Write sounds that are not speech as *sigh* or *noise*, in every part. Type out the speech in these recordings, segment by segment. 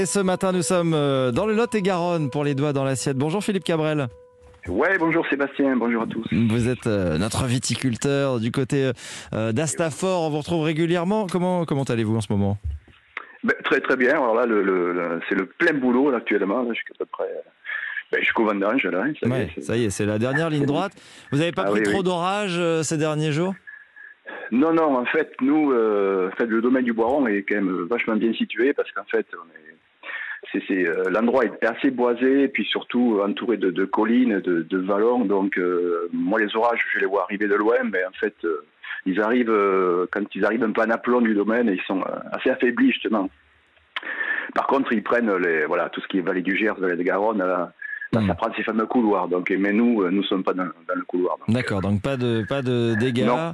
Et ce matin, nous sommes euh, dans le Lot-et-Garonne pour les doigts dans l'assiette. Bonjour Philippe Cabrel. Ouais, bonjour Sébastien, bonjour à tous. Vous êtes euh, notre viticulteur du côté euh, d'Astafor. On vous retrouve régulièrement. Comment, comment allez-vous en ce moment? Ben, Très très bien. Alors là, le, le, c'est le plein boulot là, actuellement. Jusqu'à peu près. Ben, jusqu'au vendange là. Ça, ouais, y est, ça y est, c'est la dernière ligne droite. Vous n'avez pas ah, pris oui, trop oui. d'orage ces derniers jours? Non, non. En fait, nous, en fait, le domaine du Boiron est quand même vachement bien situé parce qu'en fait, on est c'est euh, l'endroit est assez boisé et puis surtout entouré de, de collines, de, de, vallons. Donc euh, moi les orages, je les vois arriver de loin, mais en fait euh, ils arrivent quand ils arrivent un peu en aplomb du domaine, ils sont assez affaiblis justement. Par contre, ils prennent les voilà tout ce qui est vallée du Gers, vallée de Garonne. Là, Là, ça prend ces fameux couloirs. Donc, mais nous, nous sommes pas dans, dans le couloir. D'accord. Donc pas de pas de dégâts. Non.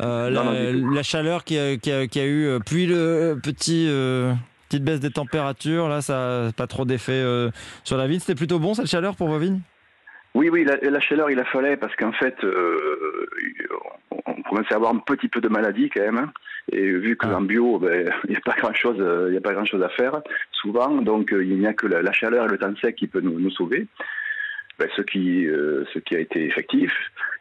Euh, non, la, non, la, chaleur qui a, qui a, qui a eu, puis le petit euh, petite baisse des températures, là, ça n'a pas trop d'effet euh, sur la vigne. C'était plutôt bon cette chaleur pour vos vignes Oui, oui, la, la, chaleur, il a fallu parce qu'en fait, euh, on commençait à avoir un petit peu de maladie quand même. Hein. Et vu qu'en ah. bio, ben, *laughs* il n'y a pas grand chose, il n'y a pas grand chose à faire souvent, donc il n'y a que la, la, chaleur et le temps sec qui peut nous, nous sauver. Ben, ce qui euh, ce qui a été effectif.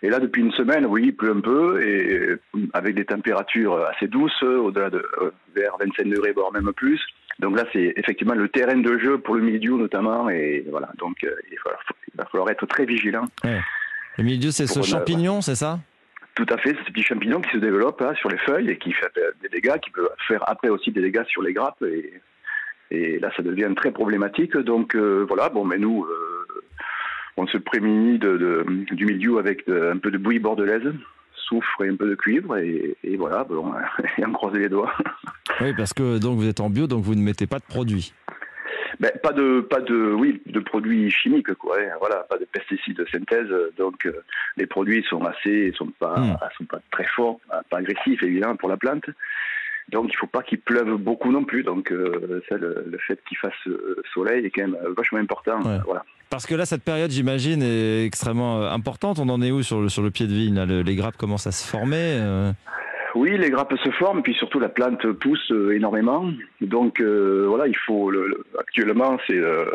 Et là, depuis une semaine, oui, il pleut un peu et avec des températures assez douces, au-delà de euh, vers 25 degrés, voire même plus. Donc là, c'est effectivement le terrain de jeu pour le mildiou notamment, et voilà. Donc euh, il, va falloir, il, va falloir, être très vigilant. Ouais. Le mildiou, c'est ce champignon, c'est ça? Tout à fait, c'est ce petit champignon qui se développe hein, sur les feuilles et qui fait des dégâts, qui peut faire après aussi des dégâts sur les grappes. Et, et là, ça devient très problématique. Donc euh, voilà, bon, mais nous, euh, on se prémunit de, de, du milieu avec de, un peu de bouillie bordelaise, soufre et un peu de cuivre, et, et voilà, bon, *laughs* et on croise les doigts. Oui, parce que donc vous êtes en bio, donc vous ne mettez pas de produits. Ben, pas de pas de oui de produits chimiques quoi hein, voilà pas de pesticides de synthèse donc euh, les produits sont assez sont pas mmh. sont pas très forts pas agressifs évidemment pour la plante donc il faut pas qu'il pleuve beaucoup non plus. Donc euh, ça, le, le, fait qu'il fasse euh, soleil est quand même vachement important. Ouais. Voilà. Parce que là, cette période, j'imagine, est extrêmement importante. On en est où sur le, sur le pied de vigne là, le, Les grappes commencent à se former euh... Oui, les grappes se forment, puis surtout la plante pousse énormément. Donc euh, voilà, il faut le, le, actuellement c'est euh,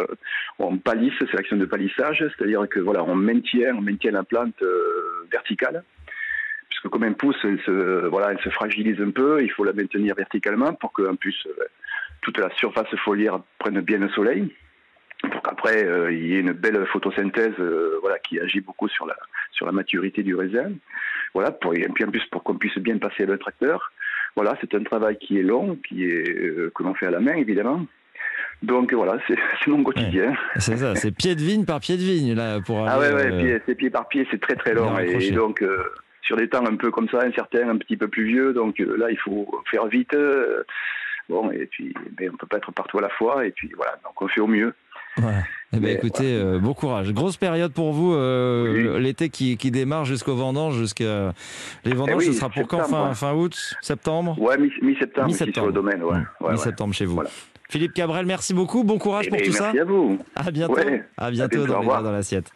on palisse, c'est l'action de palissage, c'est-à-dire que voilà, on maintient, on maintient la plante euh, verticale puisque comme elle pousse, elle se, voilà, elle se fragilise un peu, il faut la maintenir verticalement pour qu'en plus euh, toute la surface foliaire prenne bien le soleil, pour qu'après euh, il y ait une belle photosynthèse euh, voilà, qui agit beaucoup sur la, sur la maturité du raisin. Voilà, pour, et puis en plus pour qu'on puisse bien passer le tracteur. Voilà, c'est un travail qui est long, qui est, euh, que l'on fait à la main évidemment. Donc voilà, c'est *laughs* mon quotidien. Ouais, c'est ça, c'est pied de vigne par pied de vigne là pour. Ah ouais, ouais, pied, c'est pied par pied, c'est très très long et, et, donc sur des temps un peu comme ça, incertains, un petit peu plus vieux. Donc euh, là, il faut faire vite. Euh, bon, et puis, mais on peut pas être partout à la fois. Et puis voilà, donc on fait au mieux. Ouais. Eh ben, écoutez, voilà. euh, bon courage. Grosse période pour vous, euh, oui. l'été qui, qui, démarre jusqu'au vendange, jusqu'à les vendanges, eh oui, ce sera pour quand fin, fin août, septembre? Ouais, mi-septembre, mi sur le domaine. Ouais. ouais mi-septembre chez vous. Voilà. Philippe Cabrel, merci beaucoup. Bon courage et pour tout merci ça. Merci à vous. À bientôt. À bientôt, à bientôt dans, dans l'assiette.